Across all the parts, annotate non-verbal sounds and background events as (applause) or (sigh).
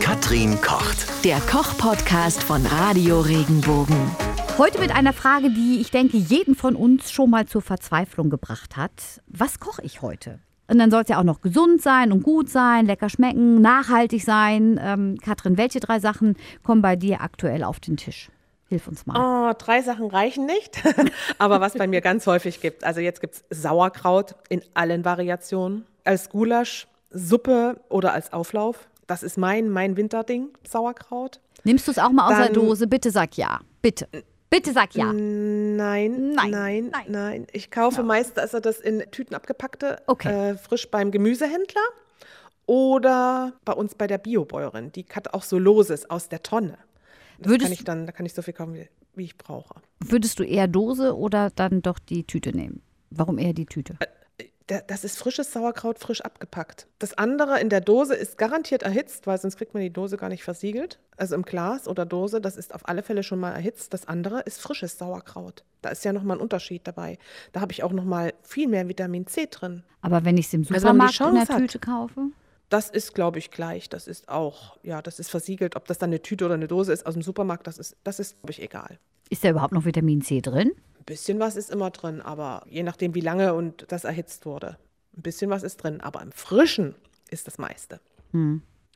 Katrin kocht. Der Koch-Podcast von Radio Regenbogen. Heute mit einer Frage, die ich denke, jeden von uns schon mal zur Verzweiflung gebracht hat. Was koche ich heute? Und dann soll es ja auch noch gesund sein und gut sein, lecker schmecken, nachhaltig sein. Ähm, Katrin, welche drei Sachen kommen bei dir aktuell auf den Tisch? Hilf uns mal. Oh, drei Sachen reichen nicht. (laughs) Aber was bei mir ganz häufig gibt, also jetzt gibt es Sauerkraut in allen Variationen. Als Gulasch, Suppe oder als Auflauf. Das ist mein, mein Winterding, Sauerkraut. Nimmst du es auch mal aus der Dann- Dose? Bitte sag ja. Bitte. Bitte sag ja. Nein, Nein, nein, nein. Ich kaufe meist also das in Tüten abgepackte, Okay. äh, frisch beim Gemüsehändler oder bei uns bei der Biobäuerin. Die hat auch so Loses aus der Tonne. Das Würdest- kann ich dann, da kann ich so viel kaufen, wie, wie ich brauche. Würdest du eher Dose oder dann doch die Tüte nehmen? Warum eher die Tüte? Der, das ist frisches Sauerkraut, frisch abgepackt. Das andere in der Dose ist garantiert erhitzt, weil sonst kriegt man die Dose gar nicht versiegelt. Also im Glas oder Dose, das ist auf alle Fälle schon mal erhitzt. Das andere ist frisches Sauerkraut. Da ist ja nochmal ein Unterschied dabei. Da habe ich auch nochmal viel mehr Vitamin C drin. Aber wenn ich es im Also Supermarkt in der Chance hat. Tüte kaufe? Das ist, glaube ich, gleich. Das ist auch, ja, das ist versiegelt. Ob das dann eine Tüte oder eine Dose ist aus dem Supermarkt, das ist, das ist glaube ich, egal. Ist da überhaupt noch Vitamin C drin? Bisschen was ist immer drin, aber je nachdem, wie lange und das erhitzt wurde. Ein bisschen was ist drin, aber im Frischen ist das meiste.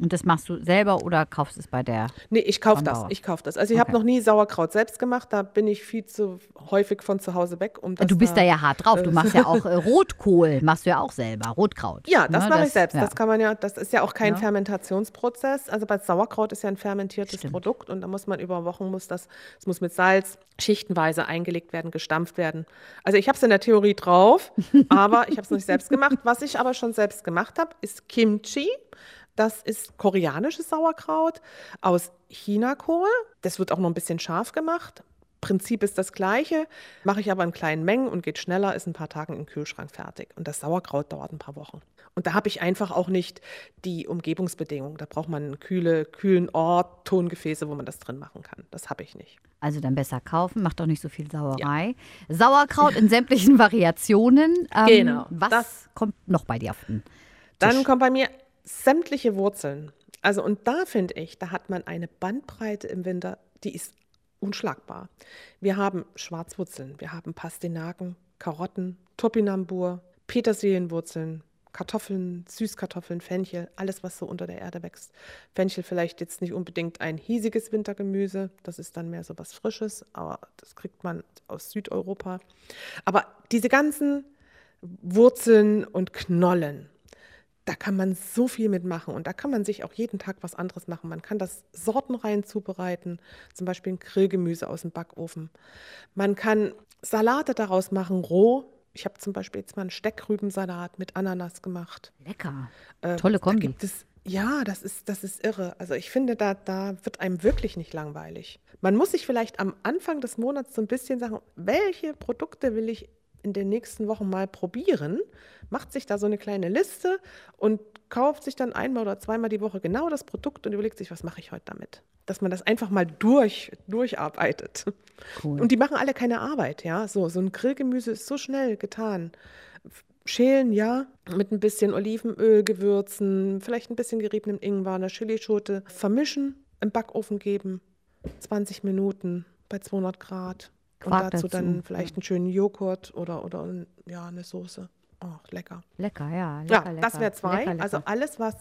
Und das machst du selber oder kaufst es bei der? Nee, ich kaufe das. Ich kaufe das. Also ich habe Okay. noch nie Sauerkraut selbst gemacht. Da bin ich viel zu häufig von zu Hause weg. Um du bist da ja hart drauf. Du machst ja auch (laughs) äh, Rotkohl, machst du ja auch selber, Rotkraut. Ja, das Ne, mache ich selbst. ja. Das kann man ja, das ist ja auch kein Ja. Fermentationsprozess. Also bei Sauerkraut ist ja ein fermentiertes Stimmt. Produkt und da muss man über Wochen muss das, es muss mit Salz schichtenweise eingelegt werden, gestampft werden. Also ich habe es in der Theorie drauf, (laughs) aber ich habe es noch nicht selbst gemacht. Was ich aber schon selbst gemacht habe, ist Kimchi. Das ist koreanisches Sauerkraut aus Chinakohl. Das wird auch noch ein bisschen scharf gemacht. Prinzip ist das gleiche, mache ich aber in kleinen Mengen und geht schneller, ist ein paar Tagen im Kühlschrank fertig. Und das Sauerkraut dauert ein paar Wochen. Und da habe ich einfach auch nicht die Umgebungsbedingungen. Da braucht man einen kühle, kühlen Ort, Tongefäße, wo man das drin machen kann. Das habe ich nicht. Also dann besser kaufen, macht doch nicht so viel Sauerei. Sauerkraut in sämtlichen (laughs) Variationen. Ähm, Genau, Was das- kommt noch bei dir auf den Dann Tisch? kommen bei mir sämtliche Wurzeln. Also und da finde ich, da hat man eine Bandbreite im Winter, die ist unschlagbar. Wir haben Schwarzwurzeln, wir haben Pastinaken, Karotten, Topinambur, Petersilienwurzeln, Kartoffeln, Süßkartoffeln, Fenchel, alles, was so unter der Erde wächst. Fenchel vielleicht jetzt nicht unbedingt ein hiesiges Wintergemüse, das ist dann mehr so was Frisches, aber das kriegt man aus Südeuropa. Aber diese ganzen Wurzeln und Knollen, da kann man so viel mitmachen und da kann man sich auch jeden Tag was anderes machen. Man kann das sortenrein zubereiten, zum Beispiel ein Grillgemüse aus dem Backofen. Man kann Salate daraus machen, roh. Ich habe zum Beispiel jetzt mal einen Steckrübensalat mit Ananas gemacht. Lecker. Äh, Tolle Kombi. Da gibt es, ja, das ist, das ist irre. Also ich finde, da, da wird einem wirklich nicht langweilig. Man muss sich vielleicht am Anfang des Monats so ein bisschen sagen, welche Produkte will ich in den nächsten Wochen mal probieren, macht sich da so eine kleine Liste und kauft sich dann einmal oder zweimal die Woche genau das Produkt und überlegt sich, was mache ich heute damit. Dass man das einfach mal durch, durcharbeitet. Cool. Und die machen alle keine Arbeit, ja. So, so ein Grillgemüse ist so schnell getan. Schälen, ja, mit ein bisschen Olivenöl, Gewürzen, vielleicht ein bisschen geriebenem Ingwer, einer Chilischote. Vermischen, im Backofen geben, 20 Minuten bei 200 Grad. Quark und dazu, dazu, dann vielleicht einen schönen Joghurt oder, oder ja, eine Soße. Oh, lecker. Lecker, ja. Lecker, Ja, lecker. das wäre zwei. Lecker. Also alles, was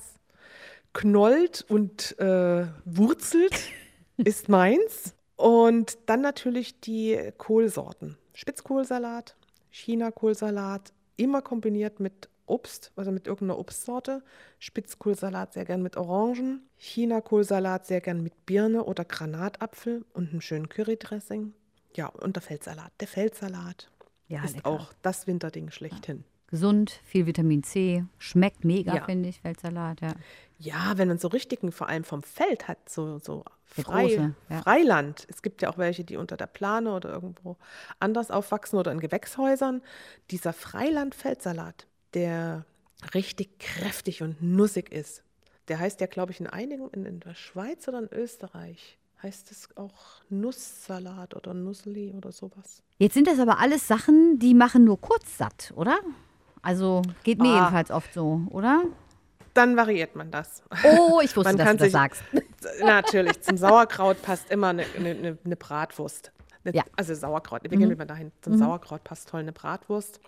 knollt und äh, wurzelt, (laughs) ist meins. Und dann natürlich die Kohlsorten. Spitzkohlsalat, China-Kohlsalat, immer kombiniert mit Obst, also mit irgendeiner Obstsorte. Spitzkohlsalat sehr gern mit Orangen. China-Kohlsalat sehr gern mit Birne oder Granatapfel und einem schönen Currydressing. Ja, und der Feldsalat. Der Feldsalat ja, ist lecker. auch das Winterding schlechthin. Gesund, viel Vitamin C, schmeckt mega, Ja. finde ich, Feldsalat, ja. Ja, wenn man so richtigen, vor allem vom Feld hat, so, so frei, große, ja. Freiland. Es gibt ja auch welche, die unter der Plane oder irgendwo anders aufwachsen oder in Gewächshäusern. Dieser Freiland-Feldsalat, der richtig kräftig und nussig ist, der heißt ja, glaube ich, in einigen, in, in der Schweiz oder in Österreich, heißt es auch Nusssalat oder Nussli oder sowas. Jetzt sind das aber alles Sachen, die machen nur kurz satt, oder? Also geht mir Ah. jedenfalls oft so, oder? dann variiert man das. Oh, ich wusste, Man dass du das sagst. (laughs) Natürlich, zum Sauerkraut passt immer eine, eine, eine, Bratwurst. Eine, Ja. Mhm. Also Sauerkraut, wir gehen mal dahin. Zum Sauerkraut passt toll eine Bratwurst.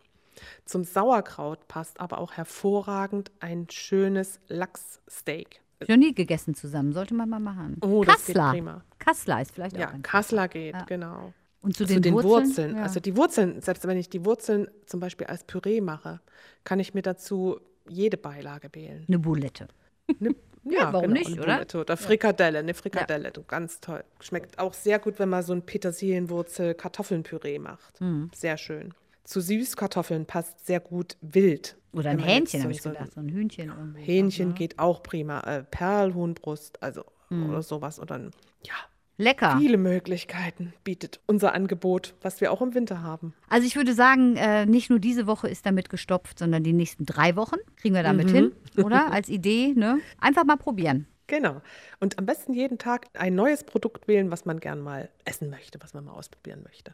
Zum Sauerkraut passt aber auch hervorragend ein schönes Lachssteak. Noch nie gegessen zusammen, sollte man mal machen. Oh, das geht Kassler. prima. Kassler ist vielleicht Ja, auch ein Kassler geht, genau. Und zu Zu den, den, Wurzeln? Wurzeln. Ja. Also die Wurzeln, selbst wenn ich die Wurzeln zum Beispiel als Püree mache, kann ich mir dazu jede Beilage wählen. eine Bulette. Ne, (laughs) ja, warum genau, nicht, eine oder? Bulette Oder Frikadelle, eine Frikadelle, du, ganz toll. Schmeckt auch sehr gut, wenn man so ein Petersilienwurzel-Kartoffelpüree macht. Mhm. Sehr schön. Zu Süßkartoffeln passt sehr gut wild. Oder ein Hähnchen, habe ich so gedacht. So ein Hühnchen. Hähnchen geht auch prima. Äh, Perlhuhnbrust, also Mhm. oder sowas. Oder ein, ja, Lecker. viele Möglichkeiten bietet unser Angebot, was wir auch im Winter haben. Also ich würde sagen, äh, nicht nur diese Woche ist damit gestopft, sondern die nächsten drei Wochen kriegen wir damit Mhm. hin, oder? (laughs) Als Idee, ne? Einfach mal probieren. Genau. Und am besten jeden Tag ein neues Produkt wählen, was man gern mal essen möchte, was man mal ausprobieren möchte.